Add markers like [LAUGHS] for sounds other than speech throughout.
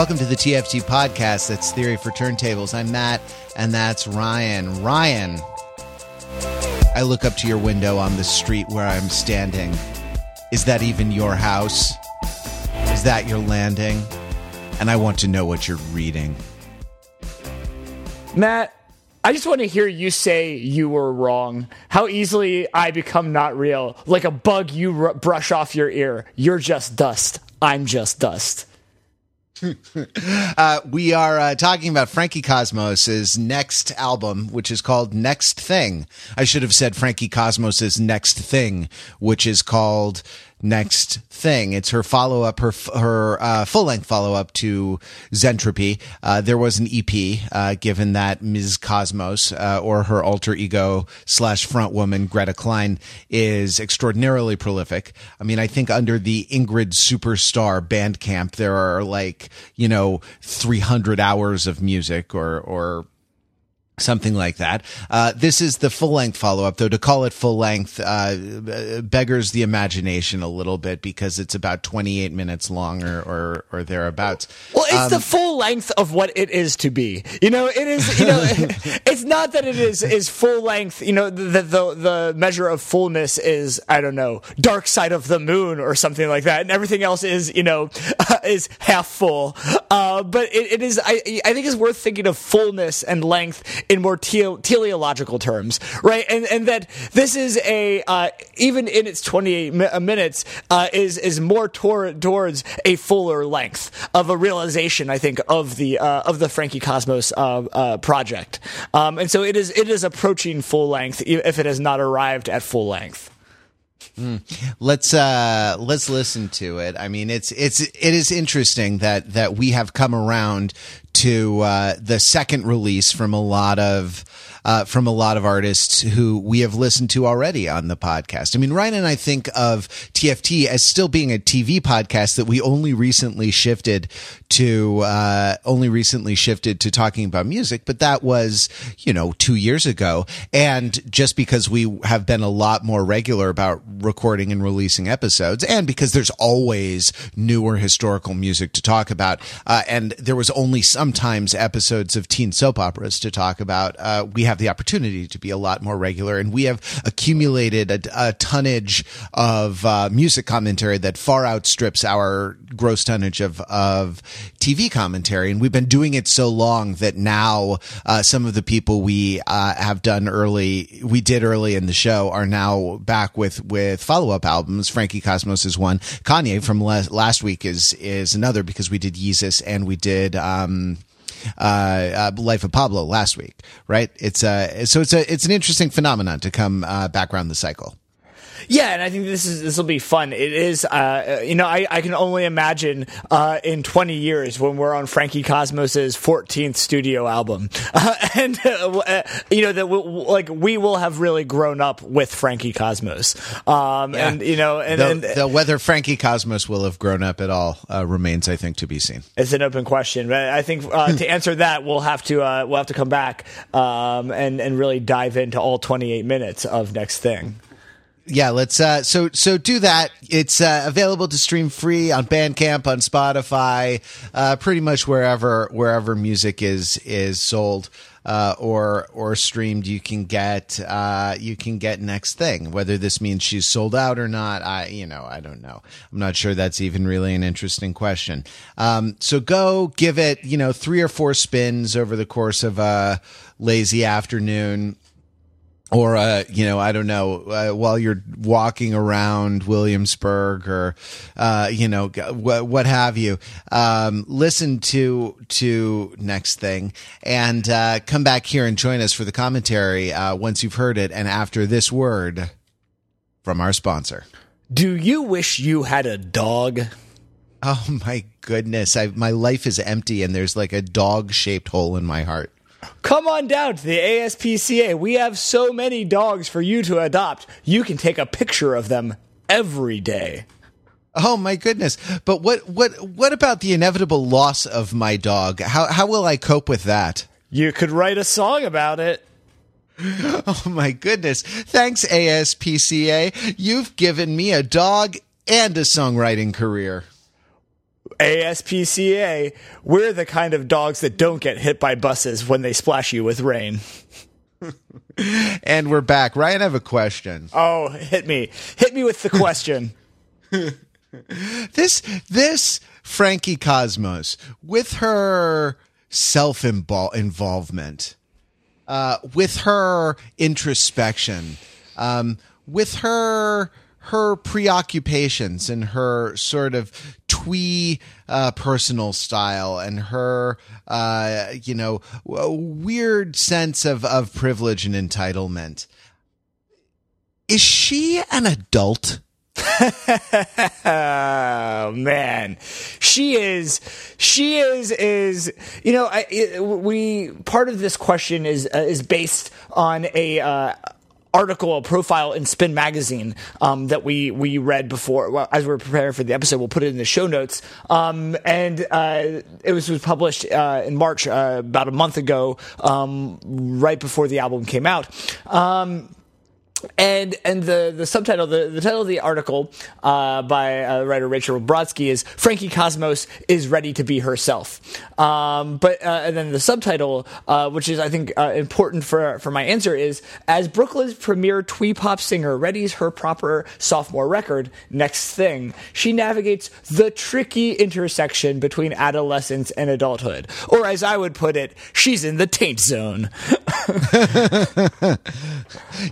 Welcome to the TFT podcast. That's Theory for Turntables. I'm Matt, and that's Ryan. Ryan, I look up to your window on the street where I'm standing. Is that even your house? Is that your landing? And I want to know what you're reading. Matt, I just want to hear you say you were wrong. How easily I become not real. Like a bug you r- brush off your ear. You're just dust. I'm just dust. [LAUGHS] uh, we are uh, talking about Frankie Cosmos's next album, which is called Next Thing. I should have said Frankie Cosmos's next thing, which is called next thing. It's her follow up, her her uh, full length follow up to Zentropy. Uh, there was an EP, uh, given that Ms. Cosmos uh, or her alter ego slash front woman Greta Kline is extraordinarily prolific. I mean, I think under the Ingrid Superstar Bandcamp, there are like you know 300 hours of music or or something like that. Uh, this is the full length follow up, though. To call it full length uh, beggars the imagination a little bit because it's about 28 minutes long or or, or thereabouts. Well, it's um, the full length of what it is to be. You know, it is. You know, [LAUGHS] [LAUGHS] it's not that it is is full length. You know, the, the the measure of fullness is I don't know, Dark Side of the Moon or something like that, and everything else is you know uh, [LAUGHS] is half full. Uh, but it, it is. I I think it's worth thinking of fullness and length in more te- teleological terms, right? And and that this is a uh, even in its 28 mi- uh, minutes uh, is is more tor- towards a fuller length of a realization, I think, of the uh, of the Frankie Cosmos uh, uh, project. Um, and so it is it is approaching full length if it has not arrived at full length. Mm. Let's uh let's listen to it. I mean, it's it's it is interesting that that we have come around to uh, the second release from a lot of uh, from a lot of artists who we have listened to already on the podcast. I mean, Ryan and I think of TFT as still being a TV podcast that we only recently shifted to, uh, only recently shifted to talking about music, but that was, you know, two years ago. And just because we have been a lot more regular about recording and releasing episodes and because there's always newer historical music to talk about, uh, and there was only sometimes episodes of teen soap operas to talk about, uh, we have the opportunity to be a lot more regular, and we have accumulated a, a tonnage of uh, music commentary that far outstrips our gross tonnage of of TV commentary, and we've been doing it so long that now uh, some of the people we uh, have done early, we did early in the show, are now back with with follow up albums. Frankie Cosmos is one. Kanye from last week is is another because we did Yeezus and we did. Um, uh, uh, Life of Pablo last week, right? It's uh, so it's a it's an interesting phenomenon to come uh, back around the cycle. Yeah, and I think this is this will be fun. It is, uh, you know, I, I can only imagine uh, in 20 years when we're on Frankie Cosmos's 14th studio album, [LAUGHS] uh, and uh, you know that we'll, like we will have really grown up with Frankie Cosmos, um, yeah. and you know, and, the, and the, whether Frankie Cosmos will have grown up at all uh, remains, I think, to be seen. It's an open question, but I think uh, to [LAUGHS] answer that, we'll have to we'll have to come back um, and and really dive into all 28 minutes of next thing yeah, let's uh so so do that. It's uh, available to stream free on Bandcamp, on Spotify, uh pretty much wherever wherever music is is sold. Uh, or or streamed, you can get uh, you can get next thing. Whether this means she's sold out or not, I you know I don't know. I'm not sure that's even really an interesting question. Um, so go give it you know three or four spins over the course of a lazy afternoon or uh, you know, I don't know, uh, while you're walking around Williamsburg or uh, you know, what, what have you, um, listen to to next thing and uh, come back here and join us for the commentary uh, once you've heard it and after this word from our sponsor. Do you wish you had a dog? Oh my goodness, I, my life is empty and there's like a dog shaped hole in my heart. Come on down to the ASPCA. We have so many dogs for you to adopt. You can take a picture of them every day. Oh my goodness. But what what what about the inevitable loss of my dog? How how will I cope with that? You could write a song about it. [LAUGHS] Oh my goodness. Thanks ASPCA. You've given me a dog and a songwriting career. ASPCA, we're the kind of dogs that don't get hit by buses when they splash you with rain. [LAUGHS] and we're back. Ryan, I have a question. Oh, hit me. Hit me with the question. [LAUGHS] this this Frankie Cosmos with her self involvement, uh, with her introspection, um, with her her preoccupations and her sort of twee uh, personal style and her uh, you know weird sense of of privilege and entitlement. Is she an adult? oh [LAUGHS] man, she is. She is. Is you know? I, it, we part of this question is uh, is based on a. Uh, article, a profile in Spin Magazine um, that we we read before well, as we were preparing for the episode. We'll put it in the show notes. Um, and uh, it was, was published uh, in March, uh, about a month ago, um, right before the album came out. And and the the subtitle the, the title of the article uh, by uh, writer Rachel Brodsky is Frankie Cosmos is ready to be herself. Um, but uh, and then the subtitle, uh, which is I think uh, important for for my answer, is as Brooklyn's premier twee pop singer readies her proper sophomore record. Next thing, she navigates the tricky intersection between adolescence and adulthood, or as I would put it, she's in the taint zone. [LAUGHS]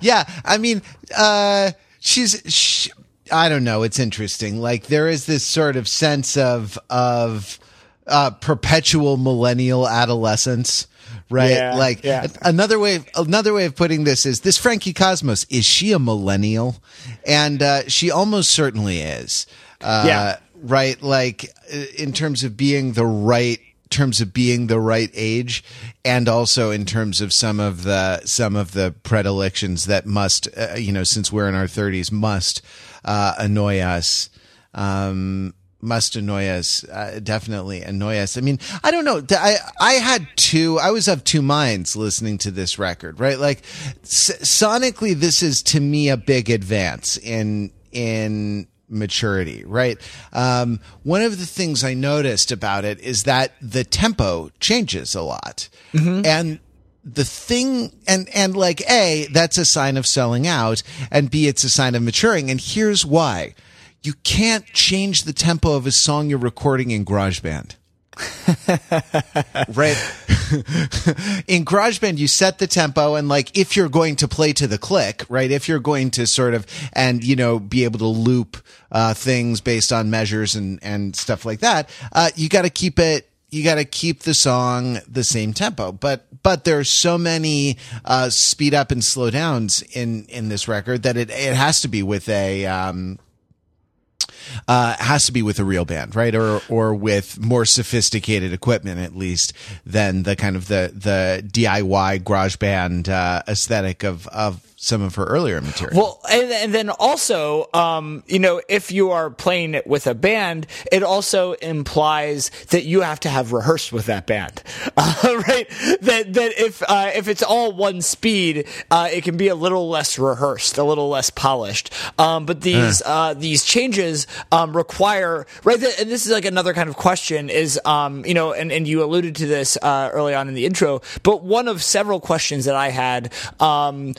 yeah. I I mean, uh, she's. She, I don't know. It's interesting. Like there is this sort of sense of of uh, perpetual millennial adolescence, right? Yeah, like yeah. another way. Another way of putting this is this Frankie Cosmos. Is she a millennial? And uh, she almost certainly is. Uh, Yeah. Right. Like uh, in terms of being the right terms of being the right age and also in terms of some of the some of the predilections that must uh, you know since we're in our 30s must uh, annoy us. Um must annoy us uh, definitely annoy us. I mean i don't know. I i had two i was of two minds listening to this record right? Like s- sonically this is to me a big advance in in maturity, right? Um, one of the things I noticed about it is that the tempo changes a lot. And the thing, and, and like A, that's a sign of selling out, and B, it's a sign of maturing. And here's why. You can't change the tempo of a song you're recording in GarageBand. [LAUGHS] right in GarageBand, you set the tempo, and like if you're going to play to the click, right? If you're going to sort of and you know be able to loop uh, things based on measures and and stuff like that, uh, you got to keep it. You got to keep the song the same tempo, but but there's so many uh, speed up and slow downs in in this record that it it has to be with a. Um, uh, has to be with a real band, right? Or or with more sophisticated equipment, at least than the kind of the the DIY garage band uh, aesthetic of of some of her earlier material. Well, and, and then also, um, you know, if you are playing it with a band, it also implies that you have to have rehearsed with that band, [LAUGHS] uh, right? That that if uh, if it's all one speed, uh, it can be a little less rehearsed, a little less polished. Um, but these uh, these changes um, require right. and this is like another kind of question is, um, you know, and and you alluded to this uh, early on in the intro, but one of several questions that I had um,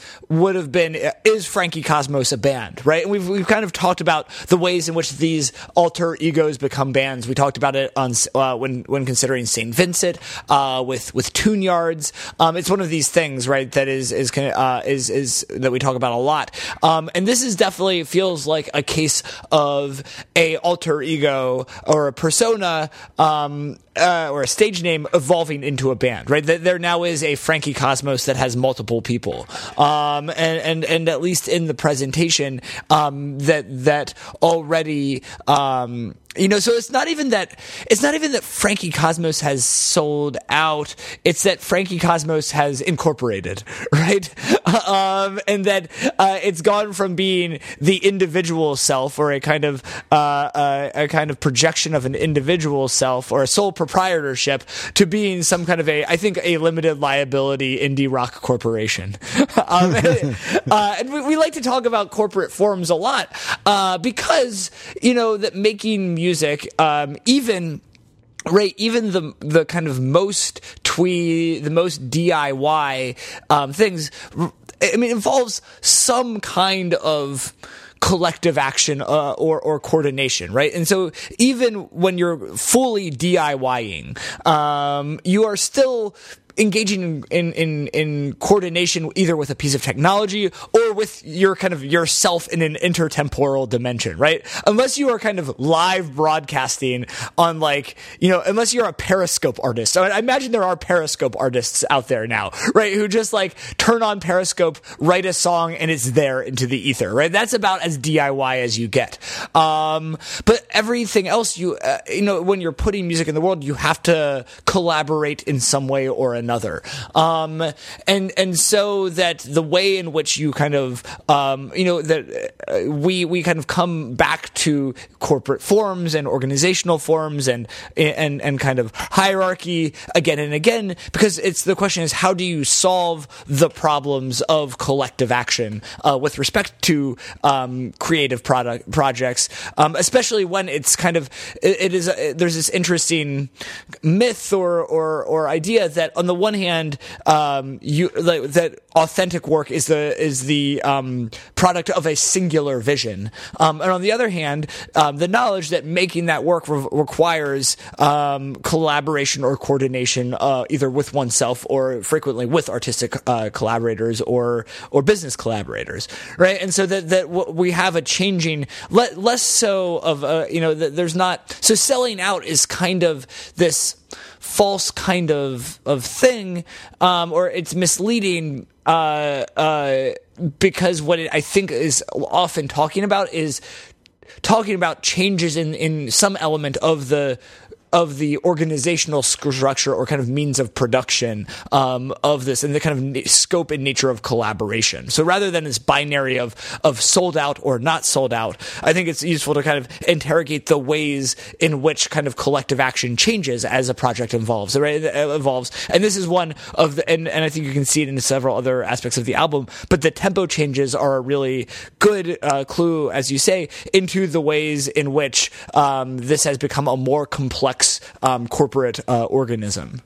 would have been is Frankie Cosmos a band, right? And we've we've kind of talked about the ways in which these alter egos become bands. We talked about it on uh, when when considering Saint Vincent uh, with with Tune Yards. Um, it's one of these things, right? That is is uh, is is that we talk about a lot. Um, and this is definitely feels like a case of a alter ego or a persona. Um, uh, or a stage name evolving into a band, right? Th- There now is a Frankie Cosmos that has multiple people, um, and and and at least in the presentation, um, that that already. Um, you know, so it's not even that it's not even that Frankie Cosmos has sold out. It's that Frankie Cosmos has incorporated, [LAUGHS] right? [LAUGHS] Um, and that uh, it's gone from being the individual self or a kind of uh, uh, a kind of projection of an individual self or a sole proprietorship to being some kind of a I think a limited liability indie rock corporation. [LAUGHS] um, and, uh, and we, we like to talk about corporate forms a lot uh, because you know that making music music, um, even right even the the kind of most twee the most diy um, things i mean involves some kind of collective action uh, or or coordination, right? And so even when you're fully DIYing, um, you are still engaging in, in, in coordination either with a piece of technology or with your kind of yourself in an intertemporal dimension, right? Unless you are kind of live broadcasting on like, you know, unless you're a Periscope artist. I, imagine there are Periscope artists out there now, right? Who just like turn on Periscope, write a song and it's there into the ether, right? That's about as DIY as you get. Um, but everything else you, uh, you know, when you're putting music in the world, you have to collaborate in some way or another another. Um, and and so that the way in which you kind of um, you know that uh, we we kind of come back to corporate forms and organizational forms and and and kind of hierarchy again and again because it's the question is how do you solve the problems of collective action uh, with respect to um, creative product projects, um, especially when it's kind of it, it is a, there's this interesting myth or or or idea that on the one hand, um, you like, that authentic work is the is the um, product of a singular vision, um, and on the other hand, um, the knowledge that making that work re- requires um, collaboration or coordination, uh, either with oneself or frequently with artistic uh, collaborators or or business collaborators, right? And so that that we have a changing, le- less so of uh, you know, there's not so selling out is kind of this false kind of of thing, um, or it's misleading. Uh, uh, because what it, I think is often talking about is talking about changes in in some element of the of the organizational structure or kind of means of production um, of this and the kind of scope and nature of collaboration. So rather than this binary of of sold out or not sold out, I think it's useful to kind of interrogate the ways in which kind of collective action changes as a project evolves. Right, evolves, and this is one of the and, and I think you can see it in several other aspects of the album. But the tempo changes are a really good uh, clue, as you say, into the ways in which um, this has become a more complex complex um, corporate uh, organism.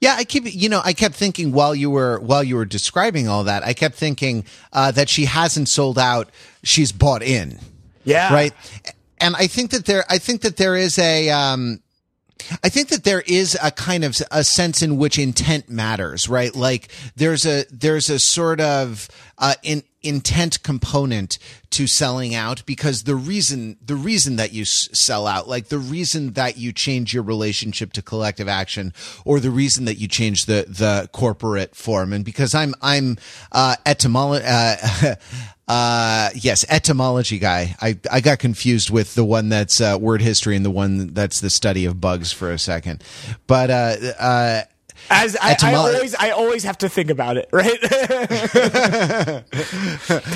Yeah, I keep you know I kept thinking while you were while you were describing all that, I kept thinking uh, that she hasn't sold out; she's bought in. Yeah, right. And I think that there, I think that there is a. Um, I think that there is a kind of a sense in which intent matters, right? Like there's a there's a sort of uh, in intent component to selling out because the reason the reason that you s- sell out like the reason that you change your relationship to collective action or the reason that you change the the corporate form. And because i'm i'm uh etymolo- uh, [LAUGHS] uh yes etymology guy. I i got confused with the one that's uh, word history and the one that's the study of bugs for a second. But uh uh as I, I, always, I always have to think about it, right? [LAUGHS]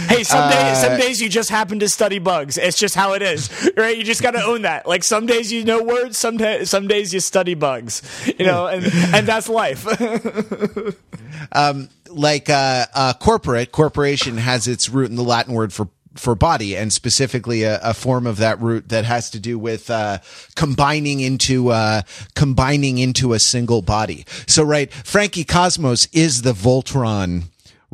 hey, some days, uh, some days you just happen to study bugs. It's just how it is, right? You just got to own that. Like some days you know words, some some days you study bugs, you know, and and that's life. [LAUGHS] um, like uh, uh, corporate corporation has its root in the Latin word for for body and specifically a, a, form of that root that has to do with uh, combining into uh, combining into a single body. So right, Frankie Cosmos is the Voltron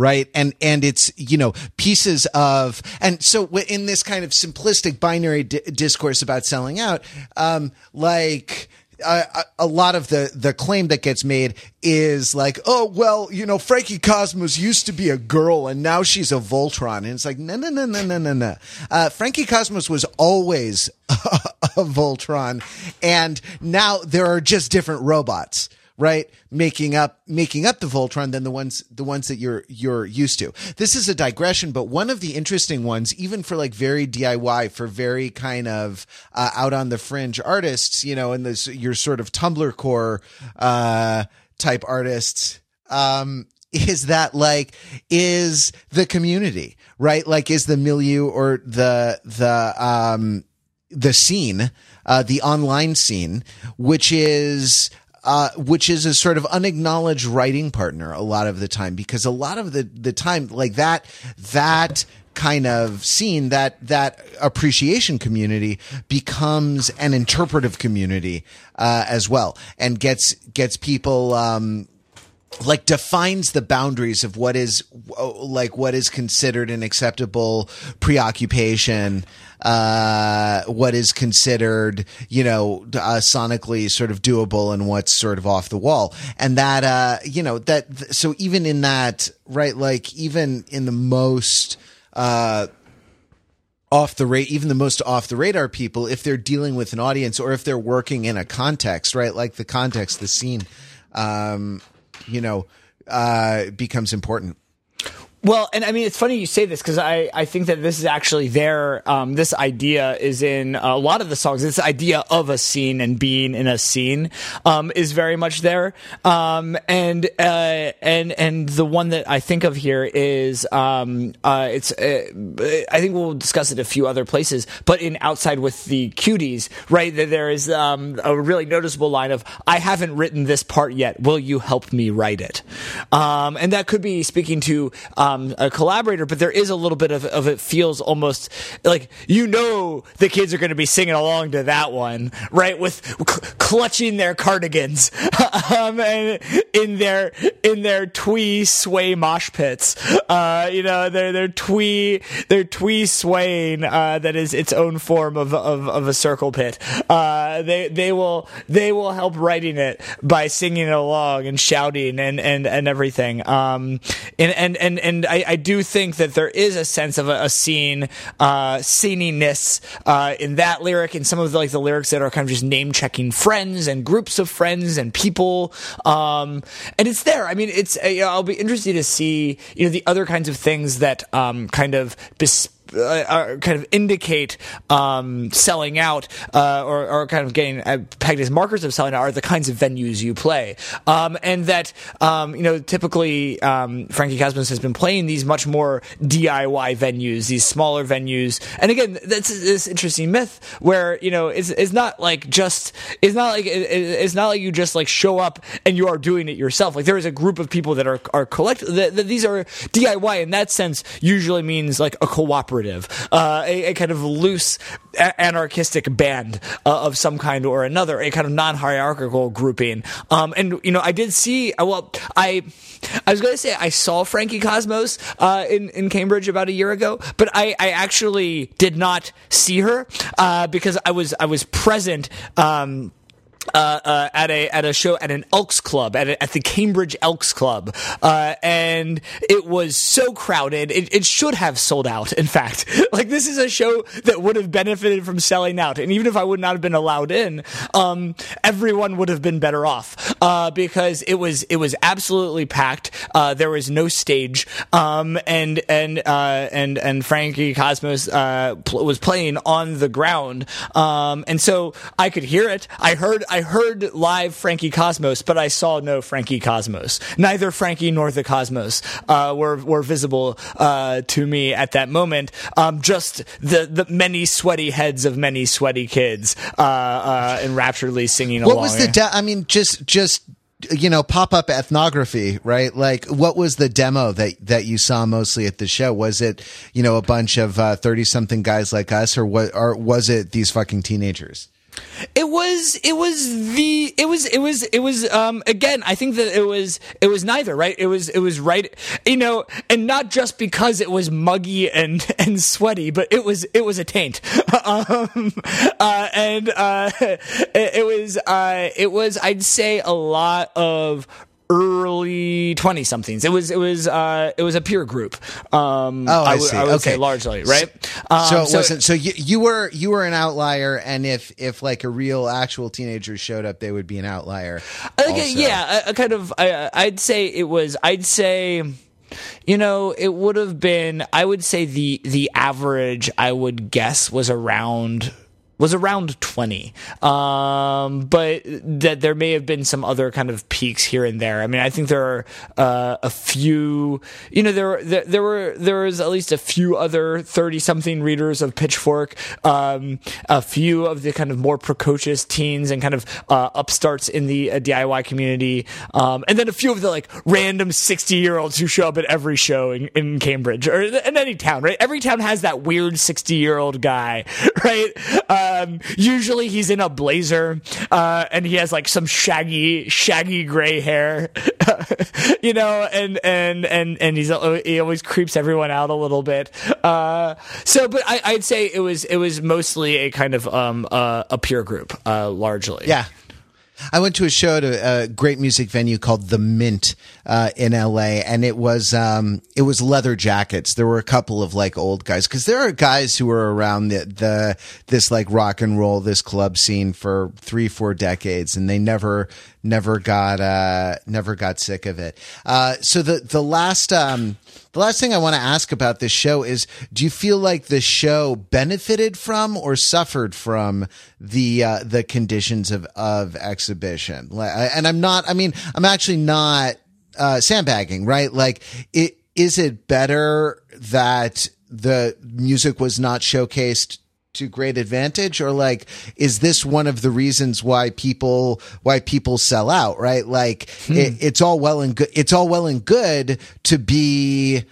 right and and it's you know pieces of and so in this kind of simplistic binary di- discourse about selling out um like a, a, lot of the the claim that gets made is like, oh well, you know, Frankie Cosmos used to be a girl and now she's a Voltron, and it's like, no, no, no, no, no, no, no. Uh, Frankie Cosmos was always [LAUGHS] a Voltron, and now there are just different robots right? Making up making up the Voltron than the ones the ones that you're you're used to. This is a digression, but one of the interesting ones, even for like very DIY, for very kind of uh, out on the fringe artists, you know, and this your sort of Tumblr core uh, type artists. Um, is that like is the community right like is the milieu or the the um the scene uh the online scene which is uh, which is a sort of unacknowledged writing partner a lot of the time because a lot of the, the time like that that kind of scene that that appreciation community becomes an interpretive community uh, as well and gets gets people um, like defines the boundaries of what is like what is considered an acceptable preoccupation uh, what is considered, you know, uh, sonically sort of doable and what's sort of off the wall. And that, uh, you know, that, so even in that, right, like even in the most, uh, off the rate, even the most off the radar people, if they're dealing with an audience or if they're working in a context, right? Like the context, the scene, um, you know, uh, becomes important. Well, and I mean, it's funny you say this because I, I think that this is actually there. Um, this idea is in a lot of the songs. This idea of a scene and being in a scene um, is very much there. Um, and uh, and and the one that I think of here is um, uh, it's uh, I think we'll discuss it a few other places, but in Outside with the Cuties, right? There is um, a really noticeable line of "I haven't written this part yet. Will you help me write it?" Um, and that could be speaking to um, a collaborator, but there is a little bit of, of it feels almost like you know the kids are going to be singing along to that one, right? With cl- clutching their cardigans [LAUGHS] um, and in their in their twee sway mosh pits. Uh, you know, their their twee their twee swaying uh, that is its own form of, of, of a circle pit. Uh, they they will they will help writing it by singing along and shouting and and and everything. Um, and and and and I, I do think that there is a sense of a, a scene, uh, sceniness, uh, in that lyric and some of the, like the lyrics that are kind of just name checking friends and groups of friends and people. Um, and it's there. I mean, it's, uh, I'll be interested to see, you know, the other kinds of things that, um, kind of bespeak uh, kind of indicate um, selling out uh, or, or, kind of getting uh, pegged as markers of selling out are the kinds of venues you play. Um, and that, um, you know, typically um, Frankie Cosmos has been playing these much more DIY venues, these smaller venues. And again, that's this interesting myth where, you know, it's, it's not like just, it's not like, it, it's not like you just like show up and you are doing it yourself. Like there is a group of people that are, are collect, that, that these are DIY in that sense usually means like a cooperative uh, a, a, kind of loose a- anarchistic band uh, of some kind or another, a kind of non-hierarchical grouping. Um, and you know, I did see. Uh, well, I I was going to say I saw Frankie Cosmos uh, in in Cambridge about a year ago, but I, I actually did not see her uh, because I was I was present. Um, uh, uh, at a at a show at an Elks Club at a, at the Cambridge Elks Club, uh, and it was so crowded. It, it, should have sold out. In fact, [LAUGHS] like this is a show that would have benefited from selling out, and even if I would not have been allowed in, um, everyone would have been better off uh, because it was it was absolutely packed. Uh, there was no stage, um, and and uh, and and Frankie Cosmos pl- was playing on the ground, um, and so I could hear it. I heard. I heard live Frankie Cosmos, but I saw no Frankie Cosmos. Neither Frankie nor the Cosmos uh, were were visible uh, to me at that moment. Um, just the the many sweaty heads of many sweaty kids uh, uh enrapturedly singing what along. was the? De- I mean, just just you know pop up ethnography right like what was the demo that that you saw mostly at the show was it you know a bunch of 30 uh, something guys like us or what or was it these fucking teenagers it was it was the it was it was it was um again I think that it was it was neither right? It was it was right you know and not just because it was muggy and [LAUGHS] and sweaty but it was it was a taint. [LAUGHS] Um uh and uh [LAUGHS] it, it was uh it was I'd say a lot of early 20 somethings. It was, it was, uh, it was a peer group. Um, oh, I, I, see. I would okay. say largely, right? Um, so it so, wasn't, so you, you were, you were an outlier. And if, if like a real actual teenager showed up, they would be an outlier. Okay, yeah, a, a kind of, I, I'd say it was, I'd say, you know, it would have been. I would say the the average I would guess was around was around 20. Um, but that there may have been some other kind of peaks here and there. I mean, I think there are uh, a few, you know, there, there, there were, there was at least a few other 30 something readers of Pitchfork, um, a few of the kind of more precocious teens and kind of uh, upstarts in the uh, DIY community, um, and then a few of the like random 60 year olds who show up at every show in, in Cambridge or in any town, right? Every town has that weird 60 year old guy, [LAUGHS] right? Um, usually he's in a blazer, uh, and he has like some shaggy, shaggy gray hair, [LAUGHS] you know, and, and, and, and he's, he always creeps everyone out a little bit. Uh, so, but I, would say it was, it was mostly a kind of, um, uh, a peer group, uh, largely. Yeah. I went to a show at a, a great music venue called The Mint uh, in LA, and it was um, it was leather jackets. There were a couple of like old guys because there are guys who were around the, the this like rock and roll this club scene for three four decades, and they never never got uh, never got sick of it. Uh, so the the last um, the last thing I want to ask about this show is: Do you feel like the show benefited from or suffered from the uh, the conditions of of exhibition? And I'm not. I mean, I'm actually not uh, sandbagging, right? Like, it is it better that the music was not showcased to great advantage or like is this one of the reasons why people why people sell out right like hmm. it, it's all well and good it's all well and good to be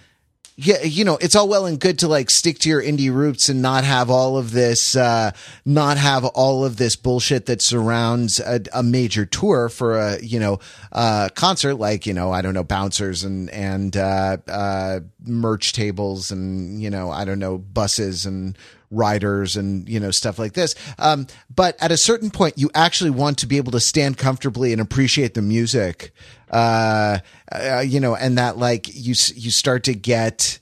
yeah, you know, it's all well and good to like stick to your indie roots and not have all of this, uh, not have all of this bullshit that surrounds a, a major tour for a, you know, uh, concert like, you know, I don't know, bouncers and, and, uh, uh, merch tables and, you know, I don't know, buses and riders and you know stuff like this. Um, but at a certain point, you actually want to be able to stand comfortably and appreciate the music. Uh, uh, you know, and that like you you start to get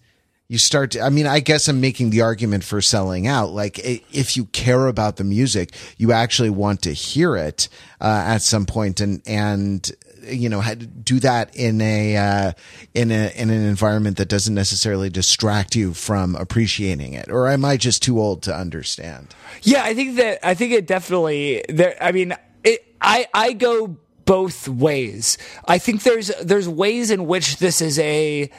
you start to, I mean, I guess I'm making the argument for selling out. Like, if you care about the music, you actually want to hear it, uh, at some point and, and, you know, do that in a, uh, in a, in an environment that doesn't necessarily distract you from appreciating it. Or am I just too old to understand? Yeah, I think that, I think it definitely, there, I mean, it, I, I go both ways. I think there's, there's ways in which this is a,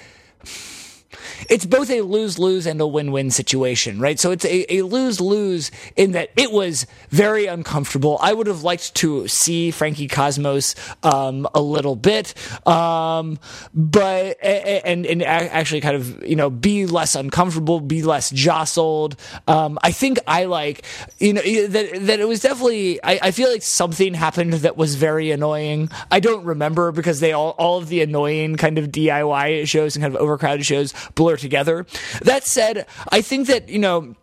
it's both a lose lose and a win win situation, right? So it's a, a lose lose in that it was very uncomfortable. I would have liked to see Frankie Cosmos um, a little bit, um, but and and actually kind of you know be less uncomfortable, be less jostled. Um, I think I like you know that that it was definitely. I, I feel like something happened that was very annoying. I don't remember because they all all of the annoying kind of DIY shows and kind of overcrowded shows together. That said, I think that, you know,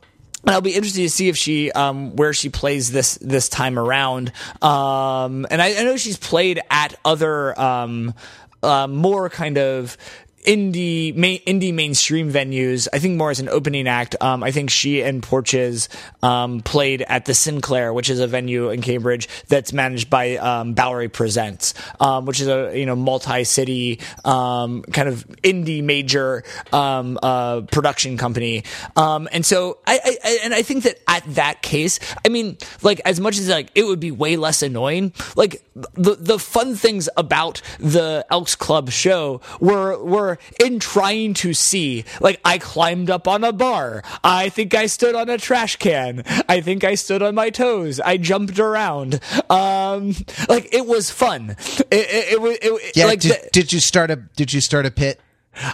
and I'll be interested to see if she um, where she plays this this time around. Um, and I, I, know she's played at other um, uh, more kind of indie indie mainstream venues. I think more as an opening act. Um, I think she and Porches um, played at the Sinclair, which is a venue in Cambridge that's managed by um, Bowery Presents, um, which is a you know multi-city um, kind of indie major um, uh, production company. and so I, I, and I think that at that case, I mean, like as much as like it would be way less annoying, like the the fun things about the Elks Club show were were in trying to see. Like, I climbed up on a bar. I think I stood on a trash can. I think I stood on my toes. I jumped around. Um, like, it was fun. It, it, it, it yeah. Like did, the, did you start a Did you start a pit?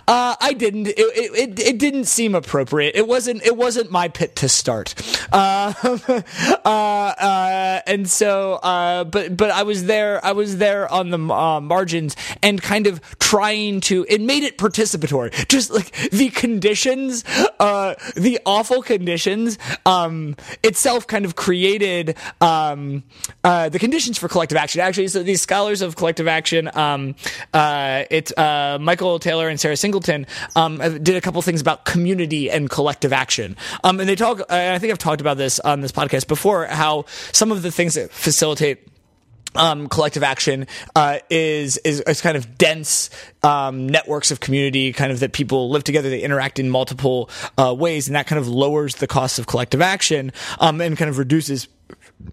Uh, I didn't. It, it, it, didn't seem appropriate. It wasn't. It wasn't my pit to start. Uh, [LAUGHS] uh, uh, and so, uh, but but I was there. I was there on the uh, margins and kind of trying to. It made it participatory. Just like the conditions, the awful conditions, um, itself kind of created um, the conditions for collective action. Actually, so these scholars of collective action, um, it's Michael Taylor and Sarah. Sarah Singleton um, did a couple things about community and collective action. Um, and they talk, I think I've talked about this on this podcast before, how some of the things that facilitate um, collective action uh, is, is is kind of dense um, networks of community, kind of that people live together, they interact in multiple uh, ways, and that kind of lowers the cost of collective action um, and kind of reduces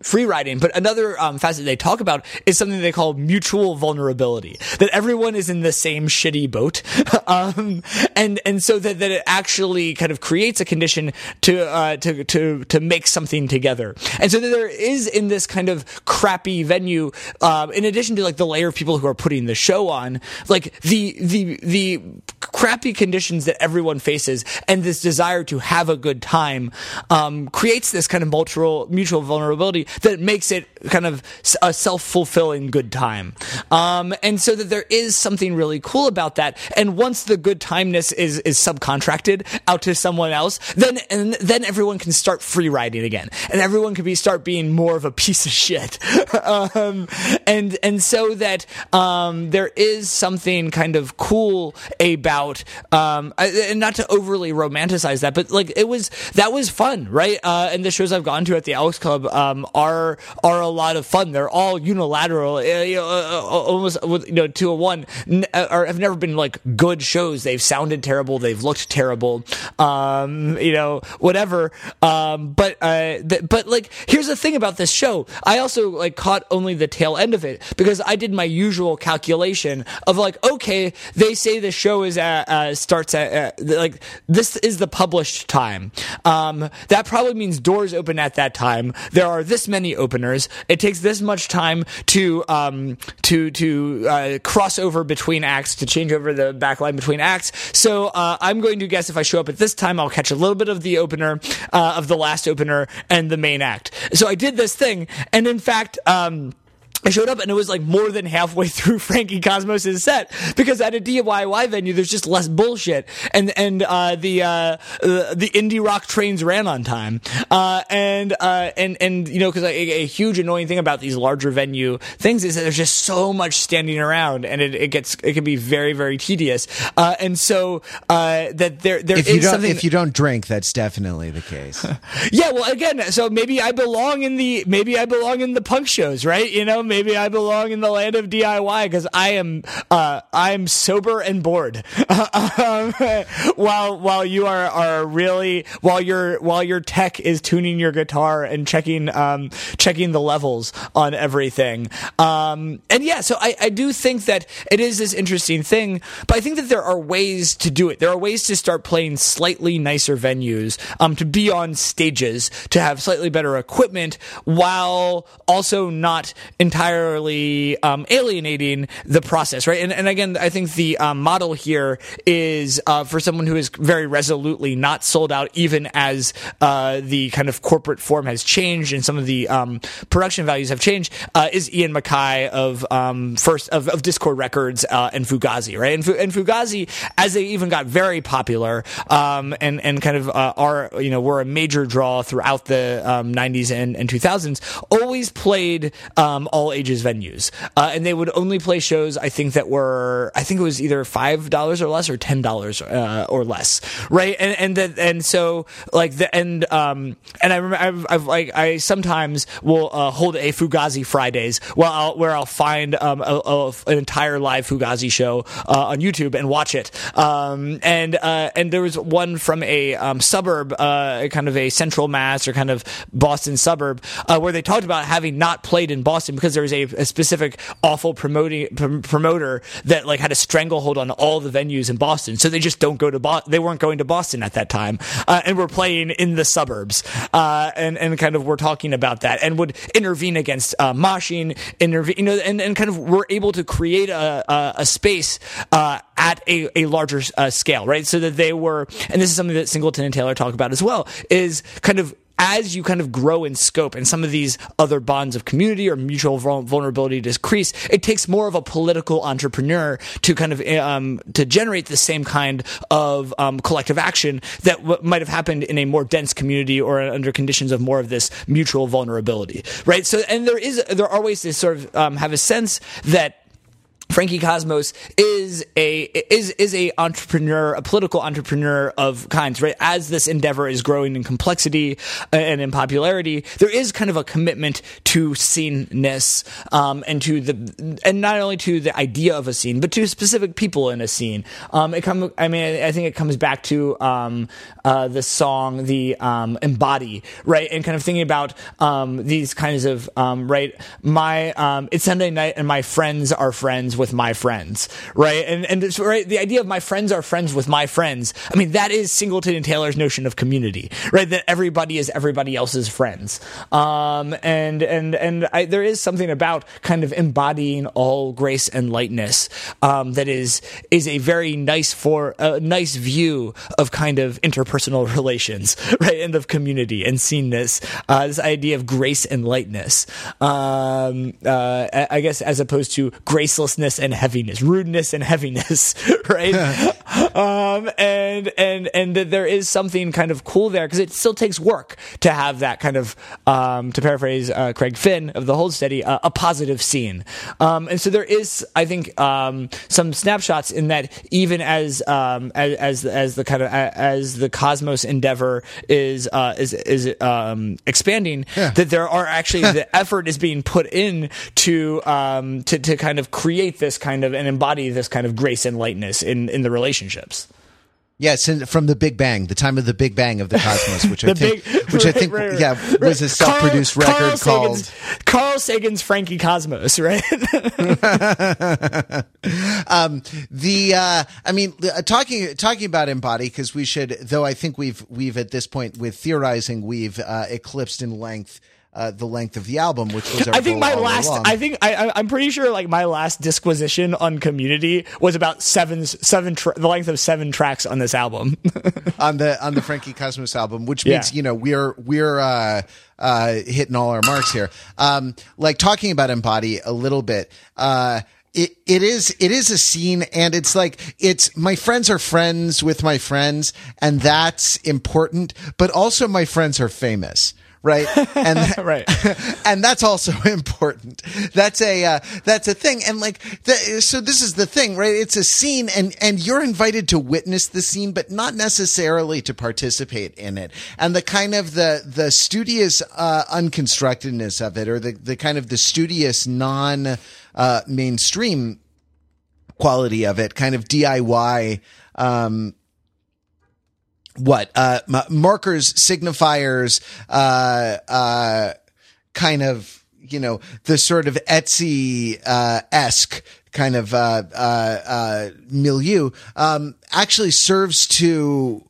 free riding. But another um, facet they talk about is something they call mutual vulnerability. That everyone is in the same shitty boat, [LAUGHS] um, and and so that, that it actually kind of creates a condition to uh, to to to make something together. And so that there is in this kind of crappy venue, uh, in addition to like the layer of people who are putting the show on, like the the the crappy conditions that everyone faces and this desire to have a good time um, creates this kind of mutual mutual vulnerability that makes it kind of a self fulfilling good time. Um, and so that there is something really cool about that. And once the good timeness is is subcontracted out to someone else, then and then everyone can start free riding again, and everyone can be start being more of a piece of shit. [LAUGHS] um, and and so that um, there is something kind of cool about um, and not to overly romanticize that, but like it was that was fun, right? Uh, and the shows I've gone to at the Elks Club um, are are a lot of fun. They're all unilateral, uh, you know, uh, uh almost with you know two a one, uh, or have never been like good shows. They've sounded terrible, they've looked terrible, um, you know, whatever. Um, but uh, th- but like here's the thing about this show. I also like caught only the tail end of it because I did my usual calculation of like, okay, they say the show is at, uh, starts at like this is the published time. Um, that probably means doors open at that time. There are this many openers. It takes this much time to um, to to uh, cross over between acts to change over the backline between acts. So uh, I'm going to guess if I show up at this time, I'll catch a little bit of the opener uh, of the last opener and the main act. So I did this thing, and in fact. Um, I showed up and it was like more than halfway [LAUGHS] through Frankie Cosmos' set because at a DIY venue there's just less bullshit. And and uh, the uh, the indie rock trains ran on time. Uh, and uh, and and you know because a, a, huge annoying thing about these larger venue things is that there's just so much standing around and it, it gets it can be very very tedious. Uh, and so uh, that there there if is you don't something if you don't drink that's definitely the case. [LAUGHS] Yeah well again so maybe I belong in the maybe I belong in the punk shows right? You know maybe I belong in the land of DIY because I am uh, I am sober and bored. [LAUGHS] um, while while you are are really while your while your tech is tuning your guitar and checking um, checking the levels on everything. Um, and yeah, so I, I do think that it is this interesting thing, but I think that there are ways to do it. There are ways to start playing slightly nicer venues, um, to be on stages, to have slightly better equipment, while also not entirely entirely um, alienating the process, right? And, and again, I think the um, model here is uh, for someone who is very resolutely not sold out, even as uh, the kind of corporate form has changed and some of the um, production values have changed. Uh, is Ian MacKaye of um, first of, of, Dischord Records uh, and Fugazi, right? And, and, Fugazi, as they even got very popular um, and and kind of uh, are you know were a major draw throughout the 90s um, and, and 2000s, always played all all ages venues, uh, and they would only play shows. I think that were I think it was either five dollars or less or ten dollars uh, or less, right? And and and so like the and um and I remember I've, I've like I sometimes will uh, hold a Fugazi Fridays where I'll where I'll find um a, a, an entire live Fugazi show uh, on YouTube and watch it. Um and uh, and there was one from a um, suburb, uh, kind of a central mass or kind of Boston suburb, where they talked about having not played in Boston because there was a, a specific awful promoting pr- promoter that like had a stranglehold on all the venues in Boston, so they just don't go to. They weren't going to Boston at that time, uh, and were playing in the suburbs, uh, and and kind of were talking about that, and would intervene against uh, moshing, intervene, you know, and, and kind of were able to create a a, a space uh, at a, a larger uh, scale, right? So that they were, and this is something that Singleton and Taylor talk about as well, is kind of as you kind of grow in scope and some of these other bonds of community or mutual vulnerability decrease, it takes more of a political entrepreneur to kind of um, to generate the same kind of um, collective action that w- might have happened in a more dense community or under conditions of more of this mutual vulnerability, right? So, and there is there are ways to sort of um, have a sense that Frankie Cosmos is a is is a entrepreneur, a political entrepreneur of kinds, right? As this endeavor is growing in complexity and in popularity, there is kind of a commitment to sceneness um, and to the and not only to the idea of a scene, but to specific people in a scene. Um, it come, I mean, I think it comes back to um, uh, the song, the um, embody, right, and kind of thinking about um, these kinds of um, right. My it's Sunday night, and my friends are friends with my friends, right? And and right, the idea of my friends are friends with my friends. I mean, that is Singleton and Taylor's notion of community, right? That everybody is everybody else's friends. Um, and and and I, there is something about kind of embodying all grace and lightness um, that is is a very nice for a nice view of kind of interpersonal [LAUGHS] relations, right? And of community and sceneness. Uh, this idea of grace and lightness. Um, uh, I guess as opposed to gracelessness and heaviness, rudeness and heaviness, [LAUGHS] right? um, and and and that there is something kind of cool there because it still takes work to have that kind of, um, to paraphrase uh, Craig Finn of the Hold Steady, uh, a positive scene. Um, and so there is, I think, um, some snapshots in that even as um, as, as as the kind of as the cosmos endeavor is uh, is is um, expanding, yeah. that there are actually the [LAUGHS] effort is being put in to um, to to kind of create this kind of and embody this kind of grace and lightness in in the relationships. Yes, and from the Big Bang, the time of the Big Bang of the cosmos, which [LAUGHS] I think, big, which right, I think, [LAUGHS] right, right, yeah, was a self-produced Carl, record Carl called Sagan's, Carl Sagan's Frankie Cosmos, right? [LAUGHS] um, the, uh, I mean, uh, talking talking about embody because we should, though I think we've we've at this point with theorizing we've uh, eclipsed in length uh, the length of the album, which was I think my last. Along. I think I, I'm pretty sure like my last disquisition on Community was about seven seven tra- the length of seven tracks on this album. [LAUGHS] on the on the Frankie Cosmos album, which means yeah. you know we're we're uh, uh, hitting all our marks here. Um, like talking about Embody a little bit. Uh, it, it is it is a scene and it's like it's my friends are friends with my friends and that's important but also my friends are famous right? [LAUGHS] And right, [LAUGHS] and that's also [LAUGHS] important. That's a uh, that's a thing, and like the, so this is the thing, right? It's a scene, and and you're invited to witness the scene, but not necessarily to participate in it. And the kind of the the studious uh, unconstructedness of it, or the the kind of the studious non uh, mainstream quality of it, kind of DIY. Um, what uh, markers, signifiers, uh, uh, kind of you know the sort of Etsy uh, esque kind of uh, uh, uh, milieu um, actually serves to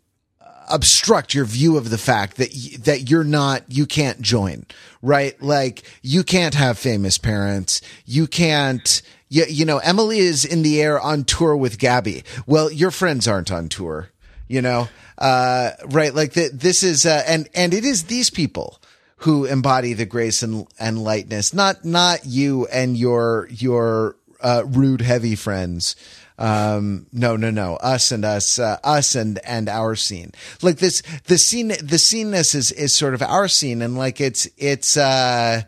obstruct your view of the fact that y- that you're not you can't join right? Like you can't have famous parents. You can't you, you know Emily is in the air on tour with Gabby. Well your friends aren't on tour you know uh, right like the, this is uh, and and it is these people who embody the grace and and lightness not not you and your your uh, rude heavy friends um, no, no, no. Us and us, uh, us and, and our scene. Like this, the scene, the sceneness is, is sort of our scene. And like it's, it's, uh,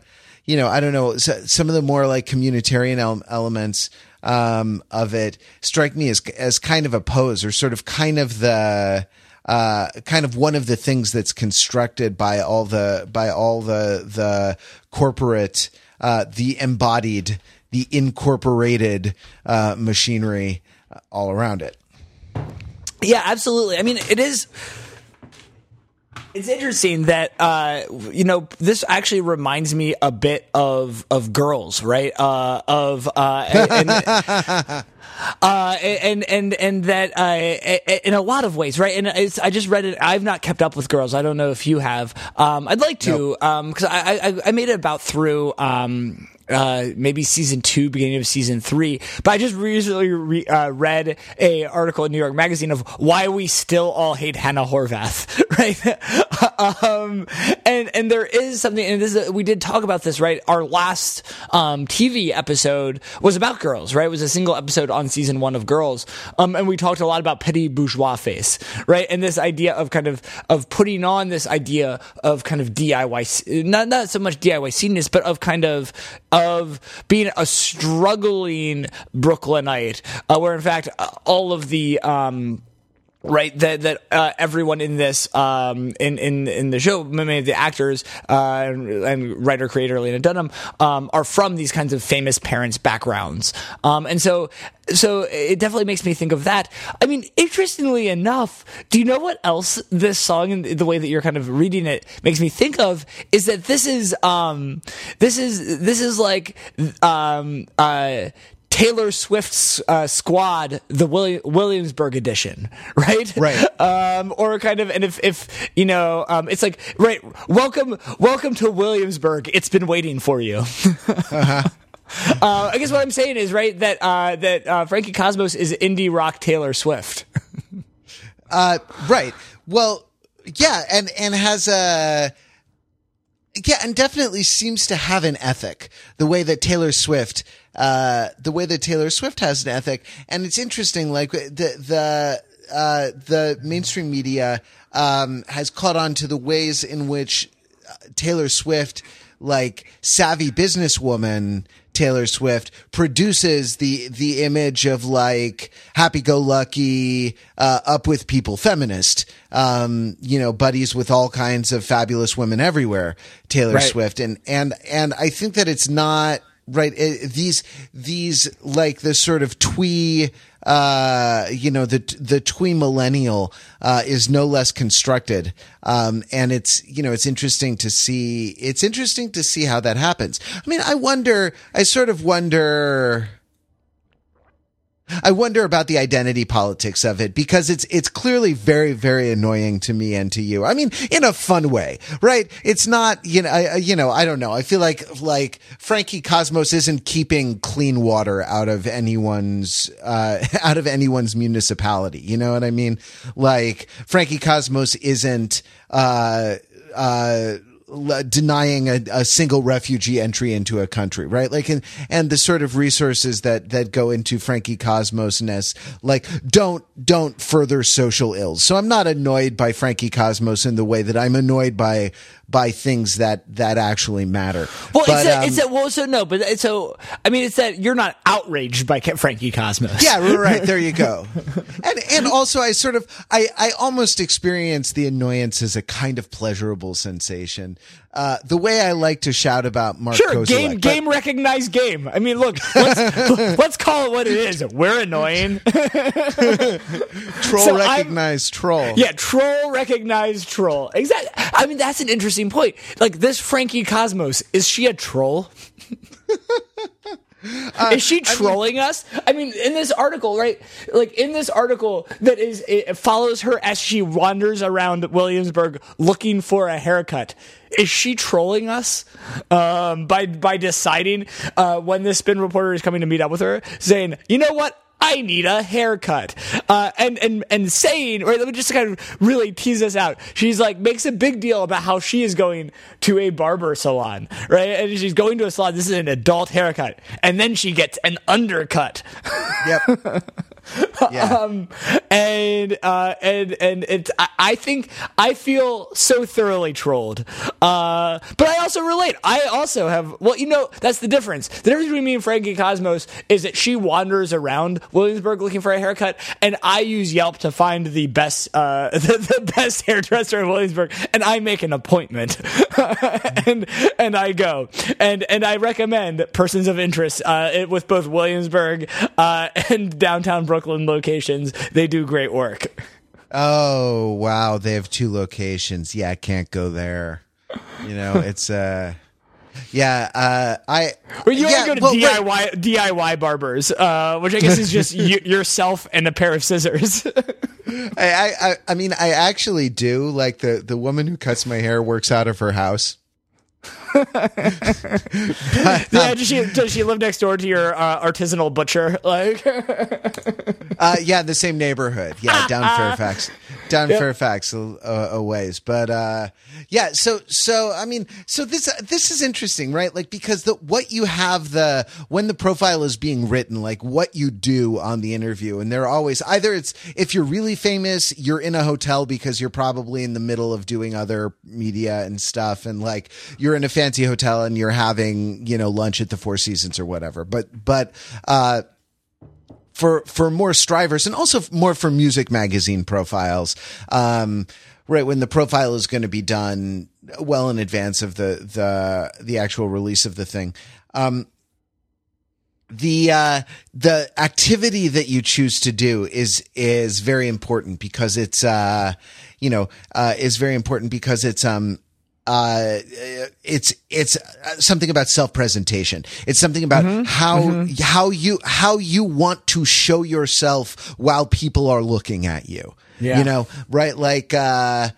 you know, I don't know, some of the more like communitarian elements, um, of it strike me as, as kind of a pose or sort of kind of the, uh, kind of one of the things that's constructed by all the by all the the corporate uh, the embodied the incorporated uh, machinery all around it. Yeah, absolutely. I mean, it is. It's interesting that uh, you know this actually reminds me a bit of of girls, right? Uh, of uh, and, [LAUGHS] uh, and and and that uh, in a lot of ways, right? And I just read it. I've not kept up with girls. I don't know if you have. Um, I'd like to because nope. um, I, I, I made it about through. Um, uh, maybe season two, beginning of season three. But I just recently re- uh, read a article in New York Magazine of why we still all hate Hannah Horvath, [LAUGHS] right? [LAUGHS] um, and and there is something, and this is, we did talk about this, right? Our last um, TV episode was about girls, right? It was a single episode on season one of Girls, um, and we talked a lot about petty bourgeois face, right? And this idea of kind of of putting on this idea of kind of DIY, not not so much DIY scenes, but of kind of of being a struggling Brooklynite, uh, where in fact all of the um, right that that uh, everyone in this um, in in in the show many of the actors uh, and, and writer creator Lena Dunham um, are from these kinds of famous parents backgrounds. Um, and so so it definitely makes me think of that. I mean interestingly enough do you know what else this song and the way that you're kind of reading it makes me think of? Is that this is um this is this is like um uh Taylor Swift's uh, Squad, the Willi- Williamsburg edition, [LAUGHS] right? Right. Um, or kind of, and if, if you know, um, it's like, right, welcome, welcome to Williamsburg. It's been waiting for you. [LAUGHS] uh-huh. uh, I guess what I'm saying is right that uh, that uh, Frankie Cosmos is indie rock Taylor Swift. [LAUGHS] uh, right. Well, yeah, and and has a yeah, and definitely seems to have an ethic. The way that Taylor Swift, uh, the way that Taylor Swift has an ethic, and it's interesting. Like the the uh, the mainstream media um, has caught on to the ways in which Taylor Swift, like savvy businesswoman Taylor Swift, produces the the image of like happy go lucky, uh, up with people feminist, um, you know, buddies with all kinds of fabulous women everywhere. Taylor Right. Swift, and and and I think that it's not right. It, these these like the sort of twee uh, you know, the the twee millennial uh, is no less constructed, um, and it's you know it's interesting to see. It's interesting to see how that happens. I mean, I wonder. I sort of wonder. I wonder about the identity politics of it because it's it's clearly very very annoying to me and to you. I mean, in a fun way, right? It's not you know I, you know I don't know. I feel like like Frankie Cosmos isn't keeping clean water out of anyone's uh, [LAUGHS] out of anyone's municipality. You know what I mean? Like Frankie Cosmos isn't. Uh, uh, denying a, a single refugee entry into a country, right? Like, and, and the sort of resources that, that go into Frankie Cosmos-ness, like, don't, don't further social ills. So I'm not annoyed by Frankie Cosmos in the way that I'm annoyed by, by things that, that actually matter. Well, But, it's that, um, it's that. Well, so no, but it's so. I mean, it's that you're not outraged by Frankie Cosmos. Yeah, right, right. There you go. [LAUGHS] And and also I sort of I I almost experience the annoyance as a kind of pleasurable sensation. Uh, the way I like to shout about Mark Sure, Kozelek, game, but- game recognized game. I mean, look, let's, [LAUGHS] let's call it what it is. We're annoying. [LAUGHS] troll So I'm- recognized troll. Yeah, troll recognized troll. Exactly. I mean, that's an interesting point. Like this Frankie Cosmos, is she a troll? [LAUGHS] is she trolling us? I mean, in this article, right? Like in this article that is it follows her as she wanders around Williamsburg looking for a haircut. Is she trolling us um, by by deciding uh, when this spin reporter is coming to meet up with her, saying, "You know what? I need a haircut. Uh, and, and, and saying, right, let me just kind of really tease this out. She's like, makes a big deal about how she is going to a barber salon, right? And she's going to a salon. This is an adult haircut. And then she gets an undercut. Yep. [LAUGHS] [LAUGHS] Yeah. Um, and, uh, and, and it's, I, I think I feel so thoroughly trolled. Uh, but I also relate. I also have, well, you know, that's the difference. The difference between me and Frankie Cosmos is that she wanders around Williamsburg looking for a haircut, and I use Yelp to find the best, uh, [LAUGHS] the, the best hairdresser in Williamsburg, and I make an appointment, [LAUGHS] and and I go, and and I recommend persons of interest uh, with both Williamsburg uh, and downtown Brooklyn locations. They do great work. oh wow, they have two locations. Yeah, I can't go there. You know, [LAUGHS] it's uh yeah, uh I Well, you yeah, only go to well, wait. DIY DIY barbers, uh, which I guess is just y- [LAUGHS] yourself and a pair of scissors. I, I I mean I actually do like the the woman who cuts my hair works out of her house. [LAUGHS] yeah, does she does she live next door to your uh, artisanal butcher? [LAUGHS] Like, uh, yeah, the same neighborhood. Yeah, down Fairfax, down yep. Fairfax a, a, ways. But uh, yeah, so so I mean, so this this is interesting, right? Like because the what you have the when the profile is being written, like what you do on the interview, and they're always either it's if you're really famous, you're in a hotel because you're probably in the middle of doing other media and stuff, and like you're in a fancy hotel and you're having you know lunch at the Four Seasons or whatever. But but uh, for for more strivers and also more for music magazine profiles. Um, right when the profile is going to be done well in advance of the the the actual release of the thing. Um, the uh, the activity that you choose to do is is very important because it's uh, you know uh, is very important because it's um uh, it's it's something about self presentation. It's something about mm-hmm. how mm-hmm. how you how you want to show yourself while people are looking at you. Yeah. You know, right? Like, uh,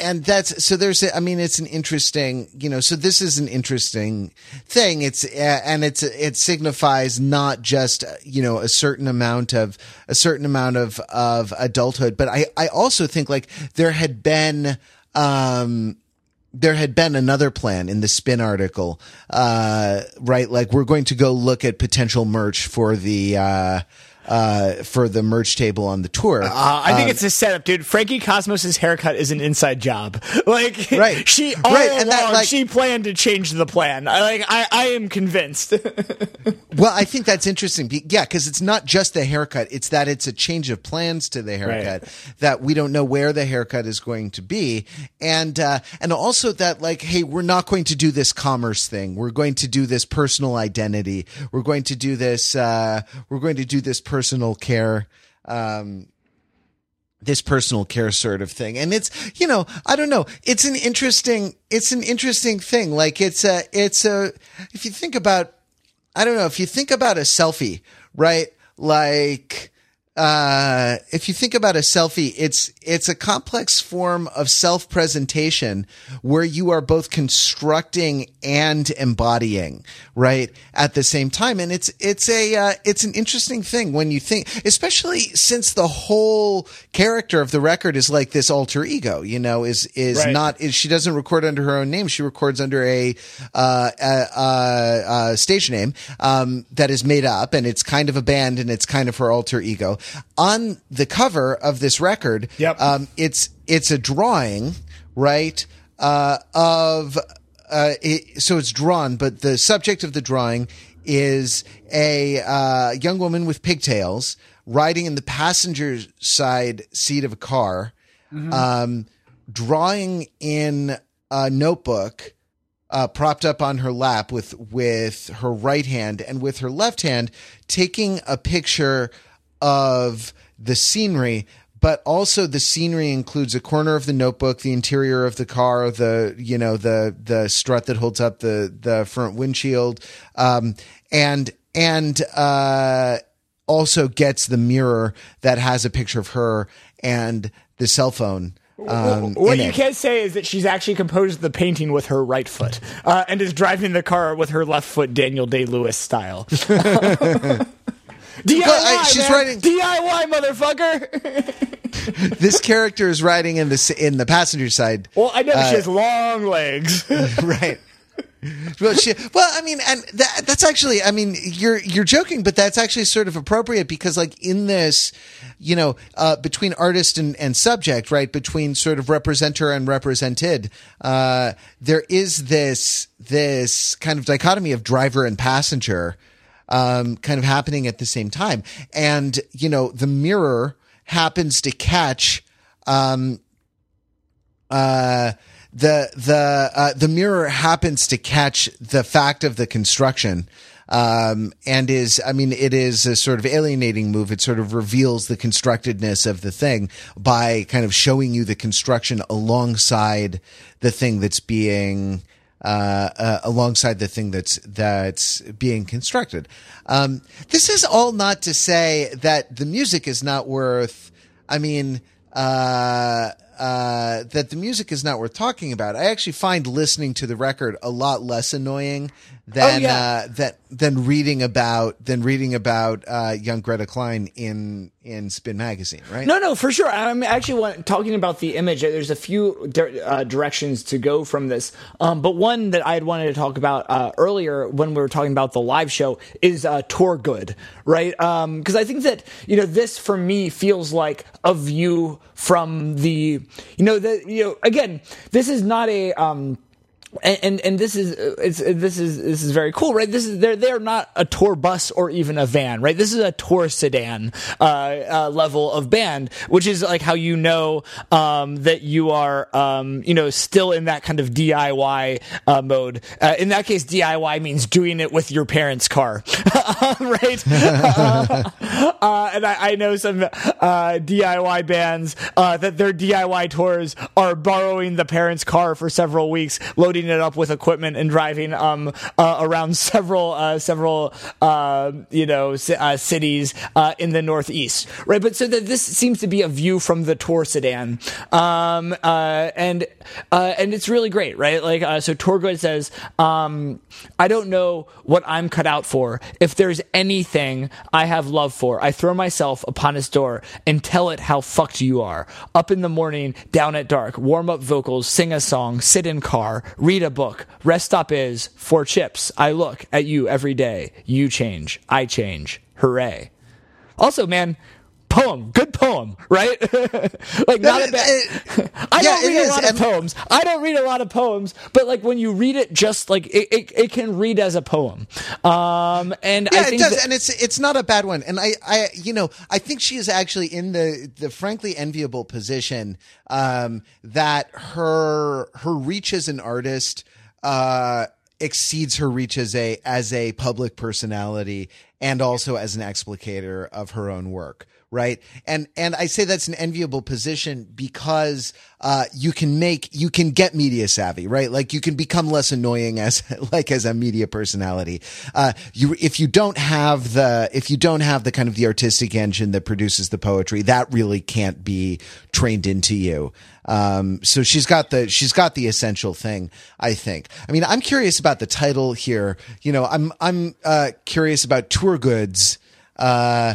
and that's so there's I mean it's an interesting you know so this is an interesting thing it's and it's it signifies not just you know a certain amount of a certain amount of of adulthood but I I also think like there had been um there had been another plan in the spin article, uh, right? Like we're going to go look at potential merch for the, uh, uh, for the merch table on the tour. Uh, I think um, it's a setup, dude. Frankie Cosmos's haircut is an inside job. [LAUGHS] Like, right? She all right, along, and that, like, she planned to change the plan. I, like, I, I am convinced. [LAUGHS] well, I think that's interesting. Yeah, because it's not just the haircut; it's that it's a change of plans to the haircut. Right. That we don't know where the haircut is going to be, and uh, and also that like, hey, we're not going to do this commerce thing. We're going to do this personal identity. We're going to do this. Uh, we're going to do this personal care um, this personal care sort of thing. And it's you know i don't know. It's an interesting it's an interesting thing. Like it's a it's a if you think about i don't know if you think about a selfie right? Like uh, if you think about a selfie, it's it's a complex form of self presentation where you are both constructing and embodying, right, at the same time. And it's it's a uh, it's an interesting thing when you think, especially since the whole character of the record is like this alter ego. You know, is is right. not is, she doesn't record under her own name. She records under a uh, a, a stage name um, that is made up, and it's kind of a band, and it's kind of her alter ego on the cover of this record, yep. Um, it's it's a drawing, right? Uh, of uh, it, so it's drawn, but the subject of the drawing is a uh, young woman with pigtails riding in the passenger side seat of a car, mm-hmm. um, drawing in a notebook. Uh, propped up on her lap with with her right hand and with her left hand taking a picture of the scenery, but also the scenery includes a corner of the notebook, the interior of the car, the you know the the strut that holds up the the front windshield, um, and and uh, also gets the mirror that has a picture of her and the cell phone. Um, what you it. can't say is that she's actually composed the painting with her right foot uh, and is driving the car with her left foot, Daniel Day Lewis style. [LAUGHS] [LAUGHS] DIY, I, she's man. writing DIY, motherfucker. [LAUGHS] this character is riding in the in the passenger side. Well, I know uh, she has long legs, [LAUGHS] [LAUGHS] right? well, she, well, I mean, and that, that's actually, I mean, you're you're joking, but that's actually sort of appropriate because, like, in this, you know, uh, between artist and, and subject, right, between sort of representer and represented, uh, there is this this kind of dichotomy of driver and passenger um, kind of happening at the same time. And, you know, the mirror happens to catch, um, uh, the the uh, the mirror happens to catch the fact of the construction um, and is I mean it is a sort of alienating move. It sort of reveals the constructedness of the thing by kind of showing you the construction alongside the thing that's being uh, uh, alongside the thing that's that's being constructed. Um, this is all not to say that the music is not worth. I mean, uh, uh, that the music is not worth talking about. I actually find listening to the record a lot less annoying than Oh, yeah. uh, that than reading about than reading about uh, young Greta Kline in in Spin magazine. Right? No, no, for sure. I'm actually want, talking about the image. There's a few di- uh, directions to go from this, um, but one that I had wanted to talk about uh, earlier when we were talking about the live show is uh, tour good, right? Because I think that you know this for me feels like a view from the you know the you know again this is not a. Um, and, and and this is it's this is this is very cool, right? This is they're they're not a tour bus or even a van, right? This is a tour sedan uh, uh, level of band, which is like how you know um, that you are um, you know still in that kind of DIY uh, mode. Uh, in that case, DIY means doing it with your parents' car, [LAUGHS] right? [LAUGHS] uh, and I, I know some uh, DIY bands uh, that their DIY tours are borrowing the parents' car for several weeks, loading it up with equipment, and driving um, uh, around [LAUGHS] several uh, several uh, you know ci- uh, cities uh, in the Northeast, right? But so that this seems to be a view from the tour sedan, um, uh, and and it's really great, right? Like so, Tour Good says, um, "I don't know what I'm cut out for. If there's anything I have love for, I throw myself upon his door and tell it how fucked you are. Up in the morning, down at dark, warm up vocals, sing a song, sit in car, read a book. Rest stop is for chips. I look at you every day. You change, I change. Hooray!" Also, man. Poem, good poem, right? [LAUGHS] like not a bad. [LAUGHS] I yeah, don't read a lot of and- poems. I don't read a lot of poems, but like when you read it, just like it, it, it can read as a poem. Um, and I Yeah, it does, that- and it's it's not a bad one. And I, I, you know, I think she is actually in the the frankly enviable position um, that her her reach as an artist uh, exceeds her reach as a as a public personality and also as an explicator of her own work right? And and i say that's an enviable position because uh you can make you can get media savvy right? Like you can become less annoying as [LAUGHS] like as a media personality. Uh you if you don't have the if you don't have the kind of the artistic engine that produces the poetry that really can't be trained into you. Um so she's got the she's got the essential thing i think. I mean i'm curious about the title here. You know i'm i'm uh curious about tour goods uh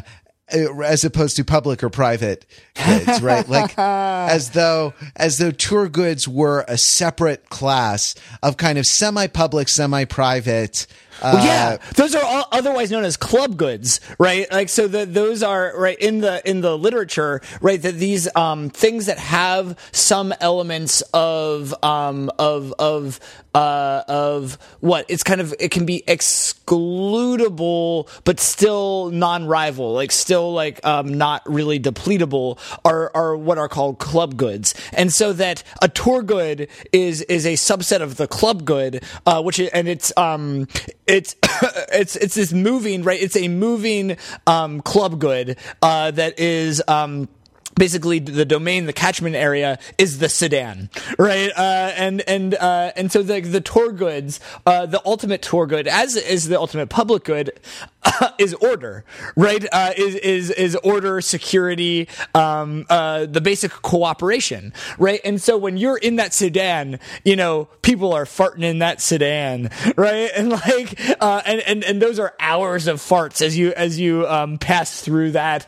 Uh, as opposed to public or private goods, right? Like [LAUGHS] as though as though tour goods were a separate class of kind of semi-public, semi-private. Uh, Well, yeah, those are all otherwise known as club goods, right? Like so, the, those are right in the in the literature, right? That these um, things that have some elements of um, of of uh, of what it's kind of it can be excludable, but still non-rival, like still like um, not really depletable, are are what are called club goods, and so that a tour good is is a subset of the club good, uh, which is, and it's um it's [COUGHS] it's it's this moving right? It's a moving um club good uh that is um basically the domain the catchment area is the sedan right? Uh and and uh and so the the tour goods uh the ultimate tour good as is the ultimate public good [LAUGHS] is order right? Uh is is is order security um uh the basic cooperation right? And so when you're in that sedan you know people are farting in that sedan [LAUGHS] right? And like uh and and, and those are hours of farts as you as you um pass through that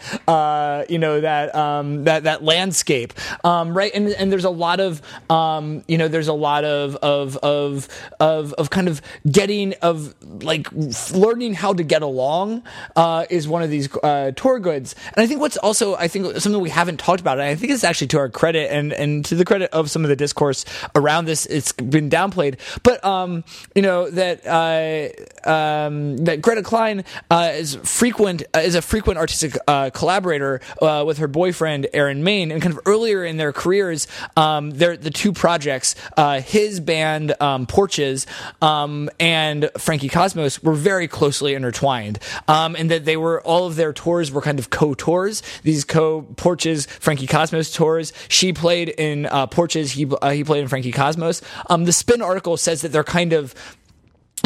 you know that um that that landscape. Um right and and there's a lot of um you know there's a lot of of of of of kind of getting of like learning how to get along uh is one of these uh tour goods. And i think what's also i think something we haven't talked about and i think it's actually to our credit and and to the credit of some of the discourse around this it's been downplayed. But um you know that uh um that Greta Kline uh is frequent uh, is a frequent artistic uh collaborator uh with her boyfriend Aaron Maine and kind of earlier in their careers um they're the two projects uh his band um porches um and frankie cosmos were very closely intertwined. Um and that they were all of their tours were kind of co-tours. These co-porches frankie cosmos tours. She played in uh porches he uh, he played in frankie cosmos. Um the spin article says that they're kind of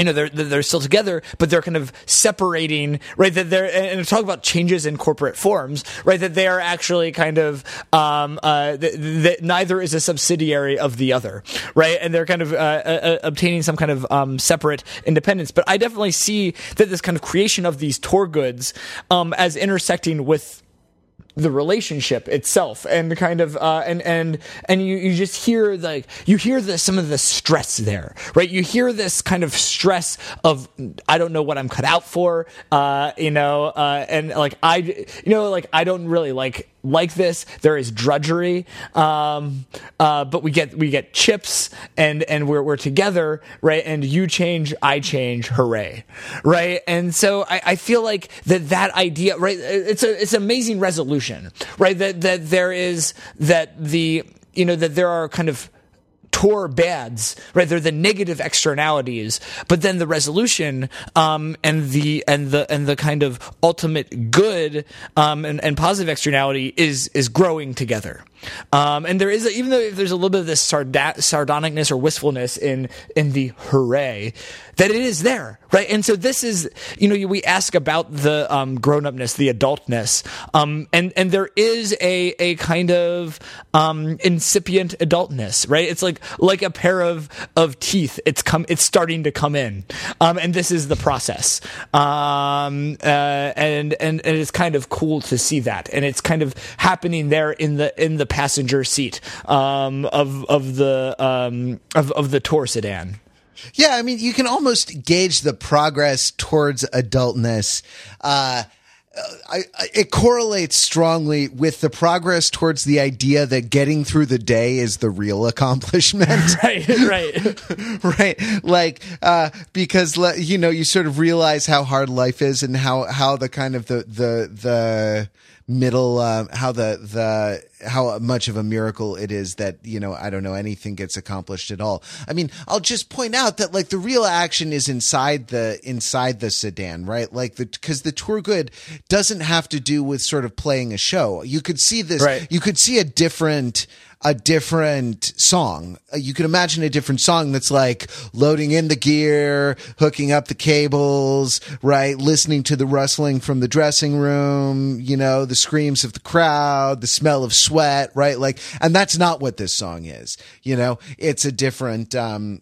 you know they're they're still together, but they're kind of separating, right? That they're and talk about changes in corporate forms, right? That they are actually kind of um, uh, that, that neither is a subsidiary of the other, right? And they're kind of uh, uh, obtaining some kind of um, separate independence. But I definitely see that this kind of creation of these tour goods um, as intersecting with the relationship itself and the kind of uh, and and and you, you just hear like you hear the some of the stress there right? You hear this kind of stress of I don't know what I'm cut out for uh, you know uh, and like I you know like I don't really like like this. There is drudgery, um, uh, but we get we get chips, and and we're we're together, right? And you change, I change, hooray, right? And so I, I feel like that that idea, right? It's a it's amazing resolution, right? That that there is that the you know that there are kind of tour bads, right? They're the negative externalities, but then the resolution um, and the and the and the kind of ultimate good um, and, and positive externality is is growing together. Um, and there is, a, even though there's a little bit of this sarda- sardonicness or wistfulness in in the hooray, that it is there, right? And so this is, you know, we ask about the um, grown upness, the adultness, um, and and there is a a kind of um, incipient adultness, right? It's like like a pair of of teeth. It's come, it's starting to come in, um, and this is the process, um, uh, and and and it's kind of cool to see that, and it's kind of happening there in the in the passenger seat um, of of the um, of of the tour sedan. Yeah, I mean, you can almost gauge the progress towards adultness. Uh, I, I, it correlates strongly with the progress towards the idea that getting through the day is the real accomplishment. [LAUGHS] right, right, [LAUGHS] right. Like, uh, because you know, you sort of realize how hard life is and how how the kind of the the the middle uh, how the the how much of a miracle it is that you know I don't know anything gets accomplished at all. I mean, I'll just point out that like the real action is inside the inside the sedan, right? Like the because the tour good doesn't have to do with sort of playing a show. You could see this. Right. You could see a different a different song. Uh, you can imagine a different song that's like loading in the gear, hooking up the cables, right? Listening to the rustling from the dressing room, you know, the screams of the crowd, the smell of sweat, right? Like, and that's not what this song is. You know, it's a different, um,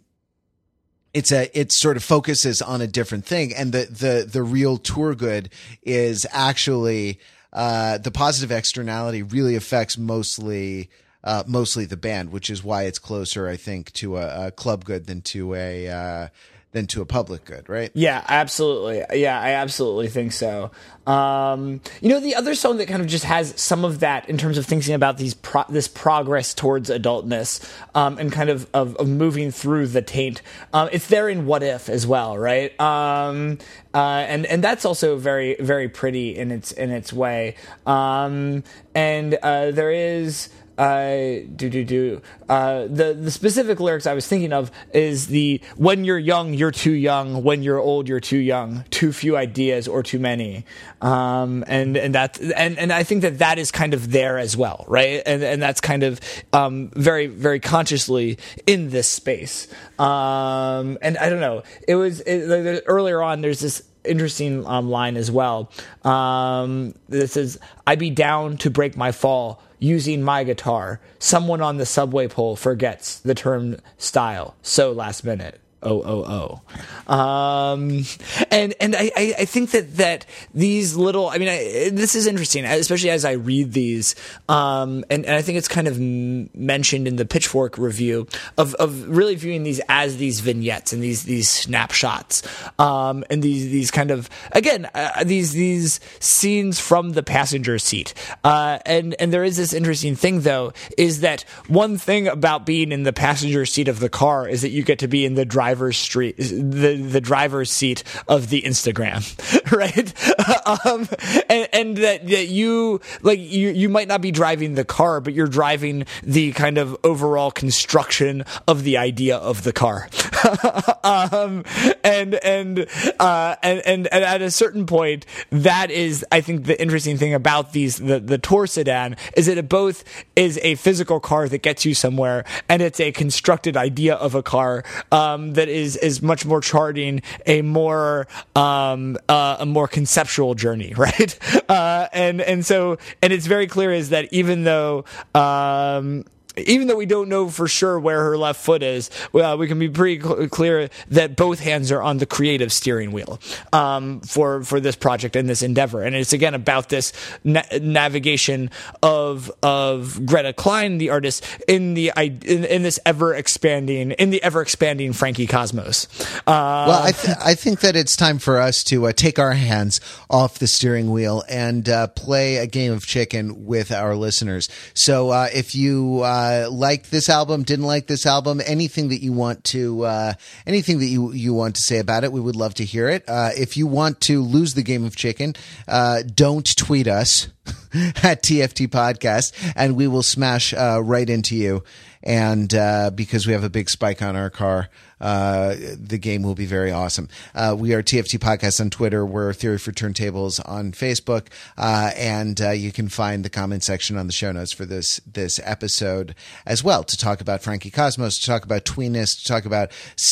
it's a it sort of focuses on a different thing and the the the real tour good is actually uh the positive externality really affects mostly uh, mostly the band, which is why it's closer, I think, to a, a club good than to a uh, than to a public good, right? Yeah, absolutely. Yeah, I absolutely think so. Um, you know, the other song that kind of just has some of that in terms of thinking about these pro- this progress towards adultness um, and kind of, of, of moving through the taint. Um, it's there in What If as well, right? Um, uh, and and that's also very very pretty in its in its way. Um, and uh, there is uh, do do do. Uh, the the specific lyrics I was thinking of is the when you're young you're too young, when you're old you're too young, too few ideas or too many, um, and and that and and I think that that is kind of there as well, right? And and that's kind of um, very very consciously in this space. Um, and I don't know, it was it, earlier on. There's this interesting um, line as well. Um, this is, I'd be down to break my fall." Using my guitar. Someone on the subway pole forgets the term style so last minute. O O O. Um, and and I, I think that that these little I mean I, this is interesting especially as I read these um, and, and I think it's kind of mentioned in the Pitchfork review of, of really viewing these as these vignettes and these these snapshots um, and these these kind of again uh, these these scenes from the passenger seat uh, and and there is this interesting thing though is that one thing about being in the passenger seat of the car is that you get to be in the driver's street the the driver's seat of the Instagram, [LAUGHS] right? [LAUGHS] um, and, and that, that you like you you might not be driving the car, but you're driving the kind of overall construction of the idea of the car. [LAUGHS] um, and and, uh, and and and at a certain point, that is, I think, the interesting thing about these the the tour sedan is that it both is a physical car that gets you somewhere, and it's a constructed idea of a car um, that is is much more charting a more um, uh, a more conceptual journey, [LAUGHS] right? Uh, and and so and it's very clear is that even though um, even though we don't know for sure where her left foot is, we can be pretty cl- clear that both hands are on the creative steering wheel um, for for this project and this endeavor. And it's again about this na- navigation of of Greta Kline, the artist, in the in, in this ever expanding in the ever expanding Frankie Cosmos. Uh, well, I th- I think that it's time for us to uh, take our hands off the steering wheel and uh, play a game of chicken with our listeners. So uh, if you uh, liked this album, didn't like this album, anything that you want to, uh, anything that you, you want to say about it, we would love to hear it. Uh, if you want to lose the game of chicken, uh, don't tweet us [LAUGHS] at TFT Podcast, and we will smash uh, right into you. And uh, because we have a big spike on our car, uh, the game will be very awesome. Uh, we are TFT Podcast on Twitter. We're Theory for Turntables on Facebook, uh, and uh, you can find the comment section on the show notes for this this episode as well to talk about Frankie Cosmos, to talk about tweeness, to talk about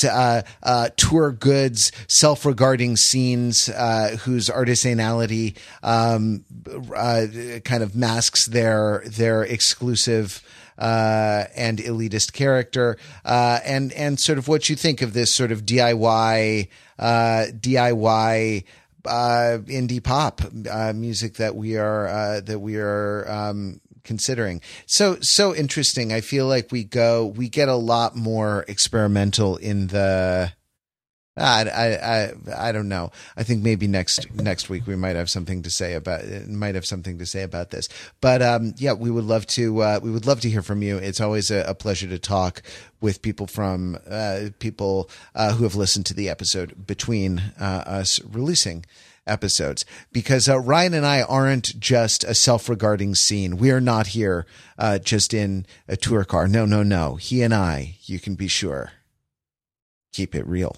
uh, uh, tour goods, self regarding scenes uh whose artisanality um, kind of masks their their exclusive uh, and elitist character, uh, and and sort of what you think of this sort of DIY uh, DIY uh, indie pop uh, music that we are uh, that we are. Um, considering so so interesting i feel like we go we get a lot more experimental in the I, I, I, don't know. I think maybe next next week we might have something to say about. Might have something to say about this. But um, yeah, we would love to. Uh, we would love to hear from you. It's always a, a pleasure to talk with people from uh, people uh, who have listened to the episode between uh, us releasing episodes because uh, Ryan and I aren't just a self-regarding scene. We are not here uh, just in a tour car. No, no, no. He and I, you can be sure, keep it real.